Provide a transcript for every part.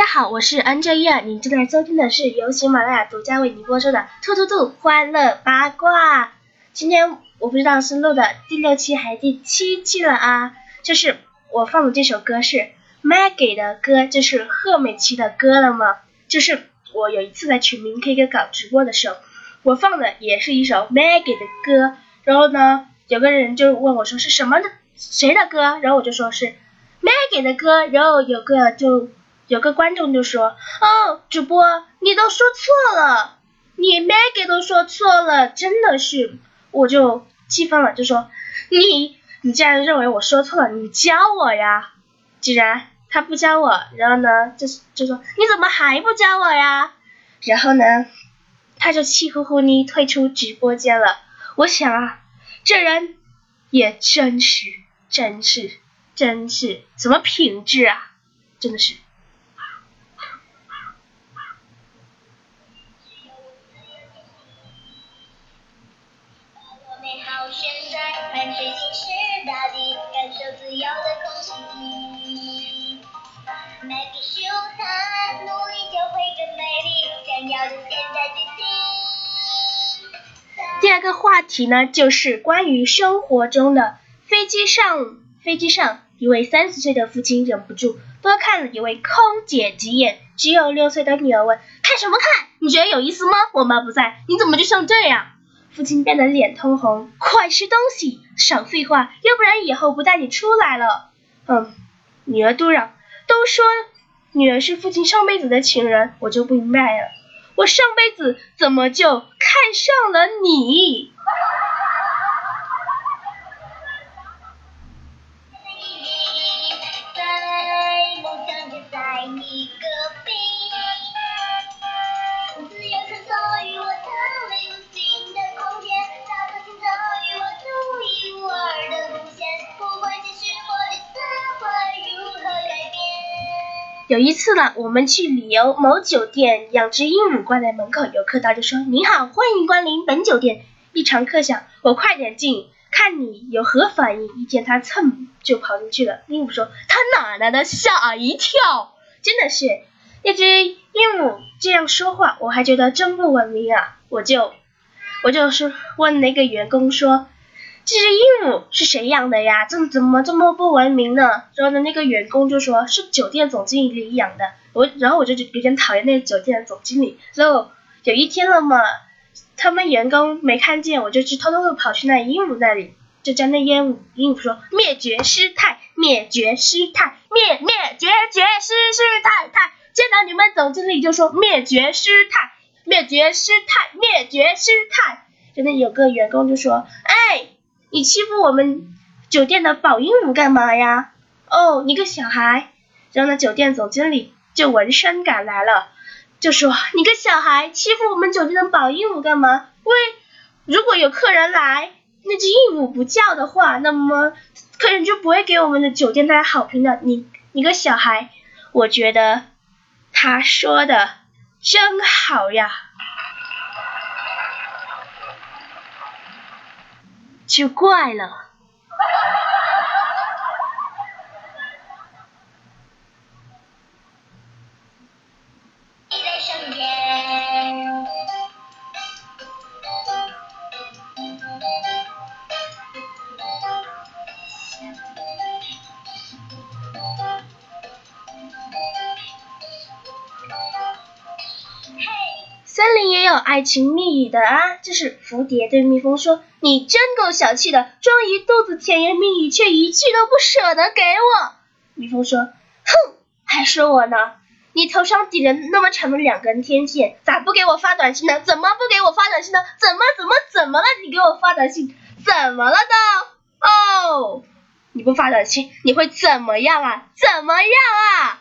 大家好，我是 Angel，您正在收听的是由喜马拉雅独家为您播出的《兔兔兔欢乐八卦》。今天我不知道是录的第六期还是第七期了啊，就是我放的这首歌是 Maggie 的歌，就是贺美琪的歌了吗？就是我有一次在全民 K 歌搞直播的时候，我放的也是一首 Maggie 的歌，然后呢，有个人就问我说是什么的谁的歌，然后我就说是 Maggie 的歌，然后有个就。有个观众就说：“哦，主播，你都说错了，你 Maggie 都说错了，真的是。”我就气愤了，就说：“你，你既然认为我说错了，你教我呀！”既然他不教我，然后呢，就就说：“你怎么还不教我呀？”然后呢，他就气呼呼地退出直播间了。我想啊，这人也真是，真是，真是，什么品质啊？真的是。第二个话题呢，就是关于生活中的飞机上，飞机上一位三十岁的父亲忍不住多看了一位空姐几眼，只有六岁的女儿问：“看什么看？你觉得有意思吗？我妈不在，你怎么就像这样？”父亲变得脸通红，快吃东西，少废话，要不然以后不带你出来了。嗯，女儿嘟嚷，都说女儿是父亲上辈子的情人，我就不明白了，我上辈子怎么就看上了你？有一次呢，我们去旅游，某酒店养只鹦鹉挂在门口，游客到就说：“你好，欢迎光临本酒店。”一常客想，我快点进，看你有何反应。一见他蹭就跑进去了。鹦鹉说：“他哪来的？吓一跳！”真的是，那只鹦鹉这样说话，我还觉得真不文明啊！我就，我就是问那个员工说。这只鹦鹉是谁养的呀？这怎么这么不文明呢？然后呢，那个员工就说是酒店总经理养的。我然后我就有点讨厌那个酒店的总经理。然后有一天了嘛，他们员工没看见，我就去偷偷的跑去那鹦鹉那里，就将那鹦鹉鹦鹉说灭绝师太，灭绝师太，灭灭绝绝师师太太。见到你们总经理就说灭绝师太，灭绝师太，灭绝师太。真的有个员工就说，哎。你欺负我们酒店的宝鹦鹉干嘛呀？哦，你个小孩！然后呢，酒店总经理就闻声赶来了，就说：“你个小孩欺负我们酒店的宝鹦鹉干嘛？喂，如果有客人来，那只鹦鹉不叫的话，那么客人就不会给我们的酒店带来好评的。你，你个小孩，我觉得他说的真好呀。”就怪了。森林也有爱情蜜语的啊！这是蝴蝶对蜜蜂说：“你真够小气的，装一肚子甜言蜜语，却一句都不舍得给我。”蜜蜂说：“哼，还说我呢？你头上顶着那么长的两根天线，咋不给我发短信呢？怎么不给我发短信呢？怎么怎么怎么了？你给我发短信，怎么了都？哦，你不发短信，你会怎么样啊？怎么样啊？”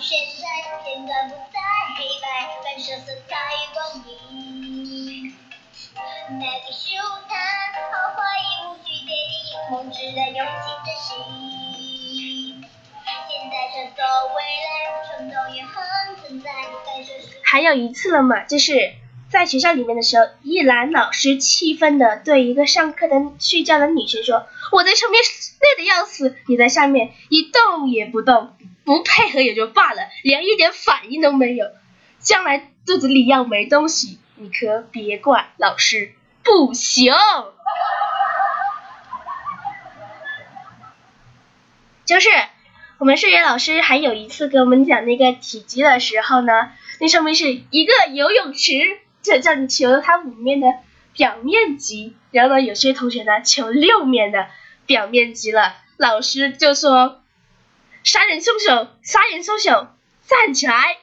现在片段不再黑白，反射色彩光明。那个舒坦、豪华亦无惧对你梦，值得用心珍惜。现在穿梭未来。还有一次了嘛，就是在学校里面的时候，一兰老师气愤的对一个上课的睡觉的女生说：“我在上面累的要死，你在下面一动也不动，不配合也就罢了，连一点反应都没有，将来肚子里要没东西，你可别怪老师不行。”就是我们数学老师还有一次给我们讲那个体积的时候呢，那上面是一个游泳池，就叫你求它五面的表面积，然后呢，有些同学呢求六面的表面积了，老师就说杀人凶手，杀人凶手站起来，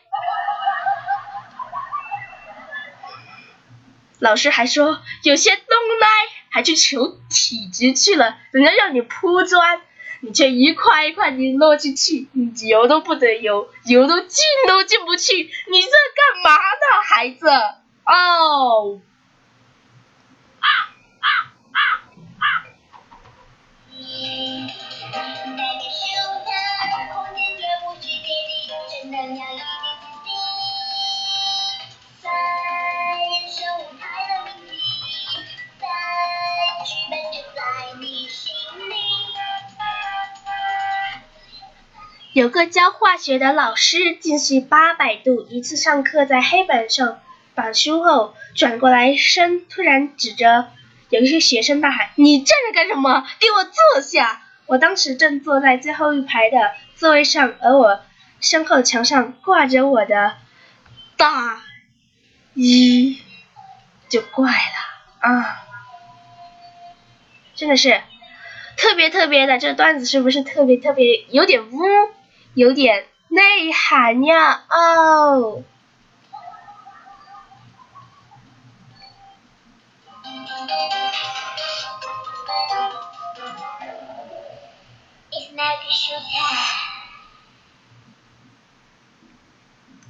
老师还说有些东来还去求体积去了，人家让你铺砖。你却一块一块你落进去，你游都不得游，游都进都进不去，你这干嘛呢，孩子？哦。啊啊啊有个教化学的老师，近视八百度。一次上课，在黑板上板书后转过来身，突然指着有一些学生大喊：“你站着干什么？给我坐下！”我当时正坐在最后一排的座位上，而我身后墙上挂着我的大衣，就怪了啊！真的是特别特别的，这段子是不是特别特别有点污？有点内涵呀哦。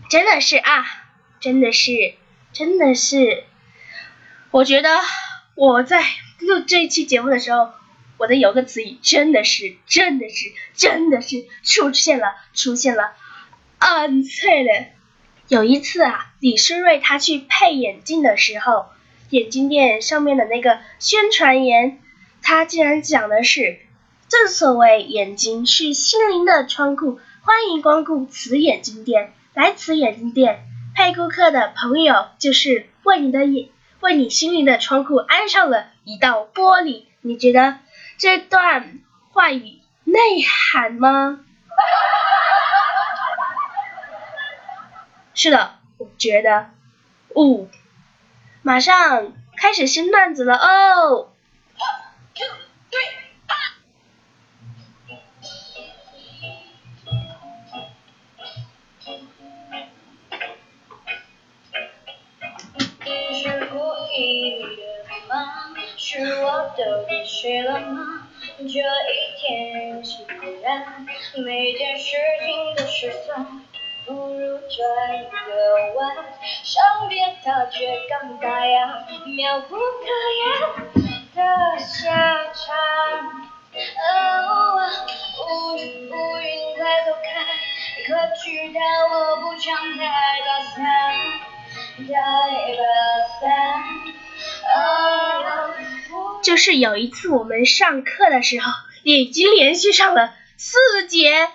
真的是啊，真的是，真的是，我觉得我在录这一期节目的时候。我的有个词语真的是，真的是，真的是出现了，出现了，嗯，脆了。有一次啊，李诗瑞他去配眼镜的时候，眼镜店上面的那个宣传言，他竟然讲的是，正所谓眼睛是心灵的窗户，欢迎光顾此眼镜店。来此眼镜店配顾客的朋友，就是为你的眼，为你心灵的窗户安上了一道玻璃。你觉得？这段话语内涵吗？是的，我觉得。哦，马上开始新段子了哦。睡了吗？这一天是突然，每件事情都失算，不如转个弯，伤别他却尴尬呀，妙不可言的下场。哦，乌乌云快走开，可知道我不常带把伞，带把伞。哦。就是有一次我们上课的时候，已经连续上了四节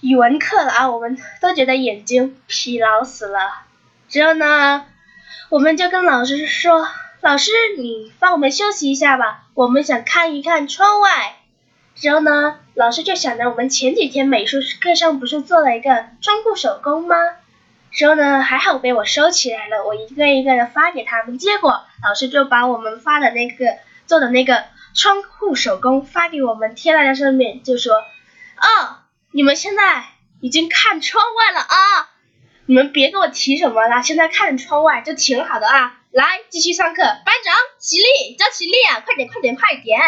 语文课了啊，我们都觉得眼睛疲劳死了。之后呢，我们就跟老师说：“老师，你放我们休息一下吧，我们想看一看窗外。”之后呢，老师就想着我们前几天美术课上不是做了一个窗户手工吗？之后呢，还好被我收起来了，我一个一个的发给他们，结果老师就把我们发的那个。做的那个窗户手工发给我们，贴在上面，就说：“哦，你们现在已经看窗外了啊！你们别给我提什么了，现在看窗外就挺好的啊！来，继续上课，班长起立，叫起立啊！快点，快点，快点！”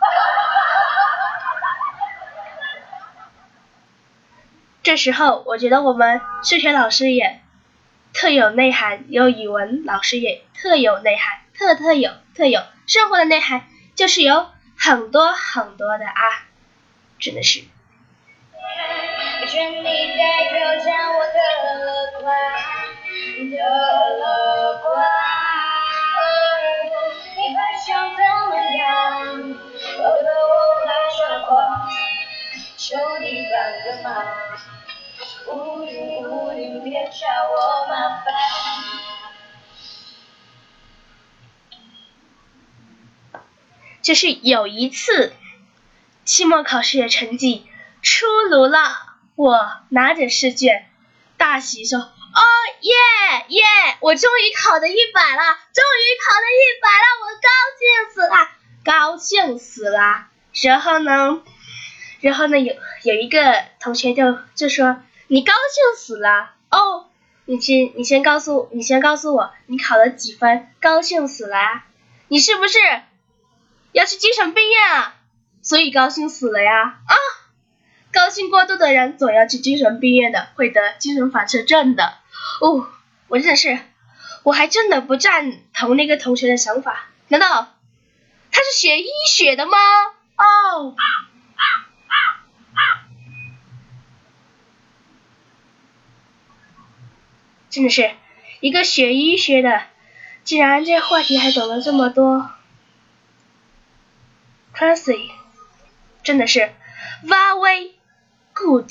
这时候，我觉得我们数学老师也特有内涵，有语文老师也特有内涵，特特有，特有。生活的内涵就是有很多很多的啊，真的是。的乐观。你还想怎么样？搞得我快抓狂，求你帮个忙，乌云乌云别找我麻烦。就是有一次，期末考试的成绩出炉了，我拿着试卷，大喜说：“哦耶耶，我终于考的一百了，终于考了一百了，我高兴死了，高兴死了。”然后呢，然后呢，有有一个同学就就说：“你高兴死了哦，你先你先告诉你先告诉我，你考了几分？高兴死了，你是不是？”要去精神病院啊，所以高兴死了呀啊！高兴过度的人总要去精神病院的，会得精神反射症的。哦，我真的是，我还真的不赞同那个同学的想法。难道他是学医学的吗？哦，真的是一个学医学的，竟然这话题还懂了这么多。Classy，真的是 very good。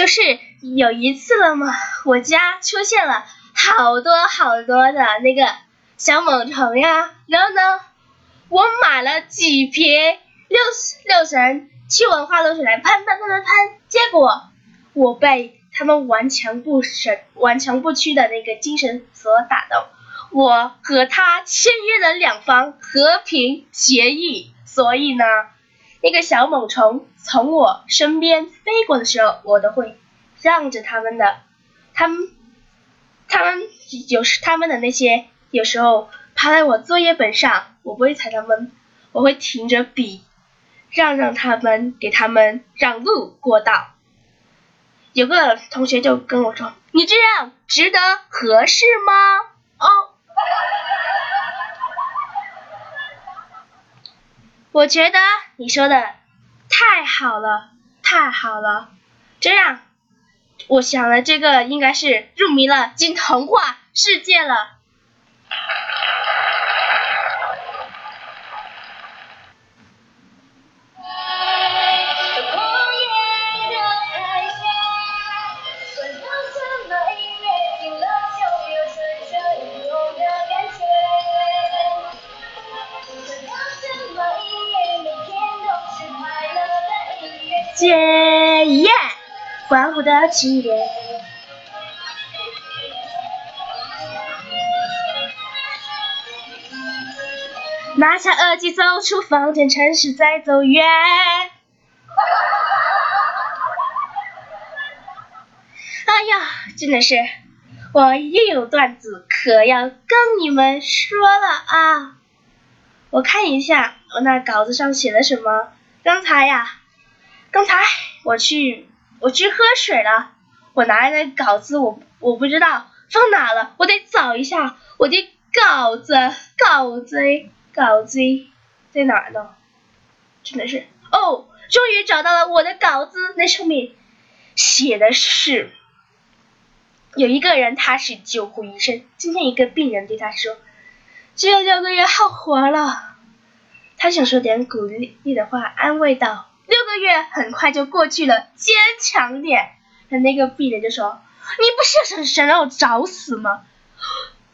就是有一次了嘛，我家出现了好多好多的那个小猛虫呀，然后呢，我买了几瓶六六神驱蚊花露水来喷喷喷喷喷，结果我被他们顽强不神顽强不屈的那个精神所打动，我和他签约了两方和平协议，所以呢。那个小猛虫从我身边飞过的时候，我都会让着他们的。他们，他们有时他们的那些有时候爬在我作业本上，我不会踩他们，我会停着笔，让让他们给他们让路过道。有个同学就跟我说：“你这样值得合适吗？”哦。我觉得你说的太好了，太好了，这样，我想了，这个应该是入迷了进童话世界了。的起点。拿下耳机，走出房间，城市在走远。哎呀，真的是，我又有段子可要跟你们说了啊！我看一下我那稿子上写的什么，刚才呀。刚才我去我去喝水了，我拿来的稿子我我不知道放哪了，我得找一下我的稿子稿子稿子在哪呢？真的是哦，终于找到了我的稿子，那上面写的是有一个人他是救护医生，今天一个病人对他说，只有六个月好活了。他想说点鼓励的话，安慰道：“六个月很快就过去了，坚强点。”他那个病人就说：“你不是想想让我找死吗？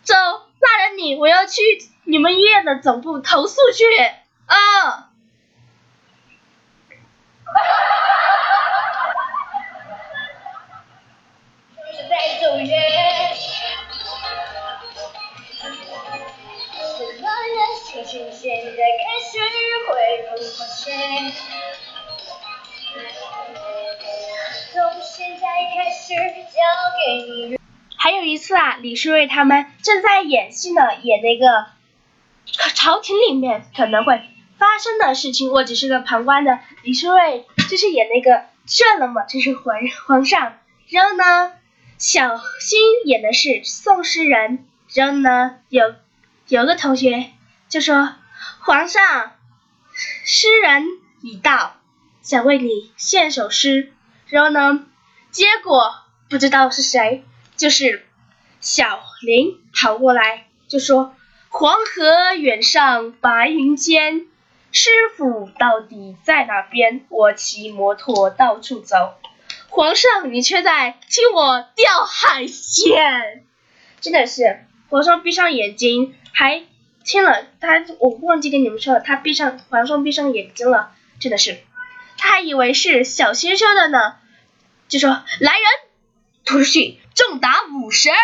走，拉着你，我要去你们医院的总部投诉去。啊！”还有一次啊，李书瑞他们正在演戏呢，演那个朝廷里面可能会发生的事情。我只是个旁观的，李书瑞就是演那个这了嘛，这是皇皇上。然后呢，小新演的是宋诗人。然后呢，有有个同学就说：“皇上，诗人已到，想为你献首诗。”然后呢，结果不知道是谁，就是小林跑过来就说：“黄河远上白云间，师傅到底在哪边？我骑摩托到处走，皇上你却在听我钓海鲜。”真的是，皇上闭上眼睛还听了他，我忘记跟你们说了，他闭上皇上闭上眼睛了，真的是，还以为是小新生的呢。就说来人，拖出去，重打五十二。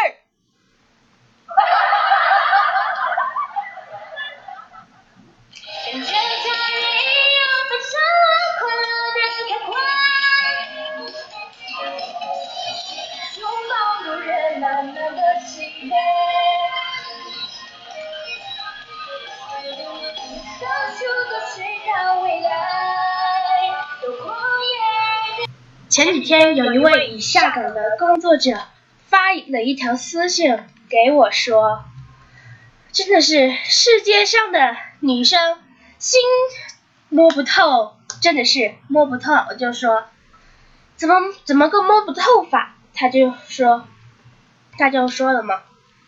前几天有一位已下岗的工作者发了一条私信给我说，真的是世界上的女生心摸不透，真的是摸不透。我就说，怎么怎么个摸不透法？他就说，他就说了嘛，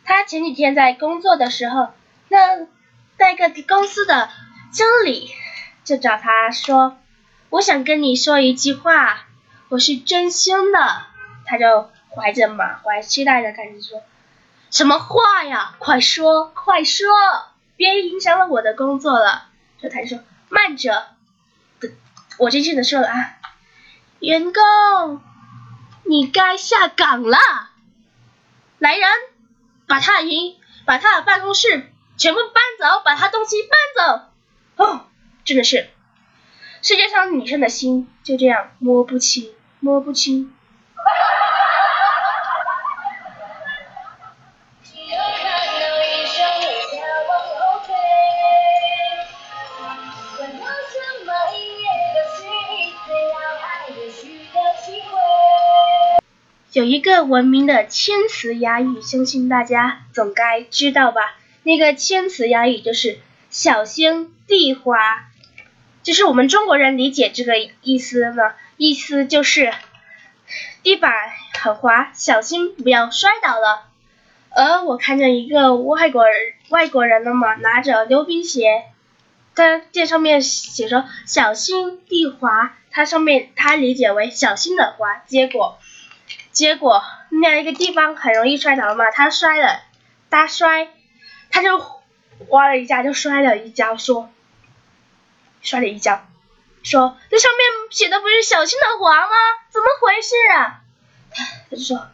他前几天在工作的时候，那那个公司的经理就找他说，我想跟你说一句话。我是真心的，他就怀着满怀期待的感觉说：“什么话呀？快说，快说，别影响了我的工作了。”就他就说：“慢着，我真心的说了啊，员工，你该下岗了。来人，把他的营，把他的办公室全部搬走，把他东西搬走。哦，真的是。”世界上女生的心就这样摸不清，摸不清。有一个闻名的千词雅语，相信大家总该知道吧？那个千词雅语就是“小心地滑”。就是我们中国人理解这个意思呢，意思就是地板很滑，小心不要摔倒了。而我看见一个外国人，外国人了嘛，拿着溜冰鞋，他这上面写着“小心地滑”，它上面他理解为小心的滑，结果结果那样一个地方很容易摔倒嘛，他摔了，大摔，他就哇了一下就摔了一跤，说。摔了一跤，说：“这上面写的不是小心的滑吗？怎么回事啊？”他就说：“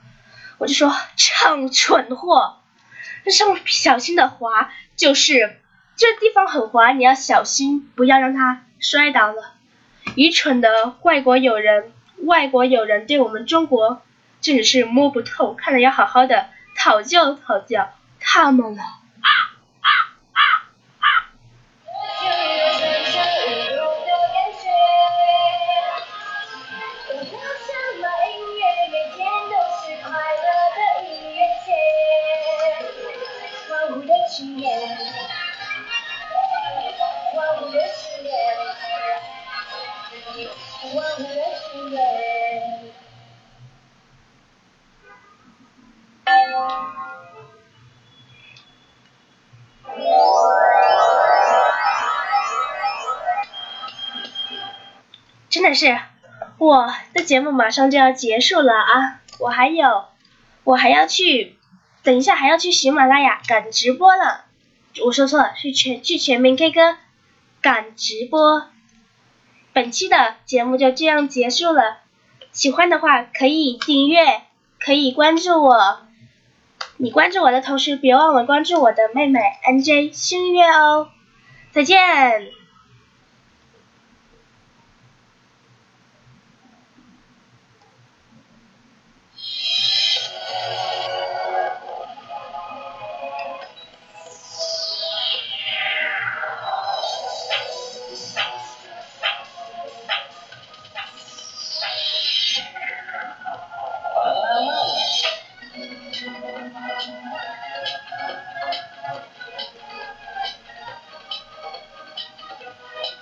我就说，蠢蠢货，这上面小心的滑就是这地方很滑，你要小心，不要让它摔倒了。愚蠢的外国友人，外国友人对我们中国真的是摸不透，看来要好好的讨教讨教他们了。”年真的是，我的节目马上就要结束了啊，我还有，我还要去。等一下还要去喜马拉雅赶直播了。我说错了，去全去全民 K 歌赶直播。本期的节目就这样结束了，喜欢的话可以订阅，可以关注我。你关注我的同时，别忘了关注我的妹妹 NJ 星月哦。再见。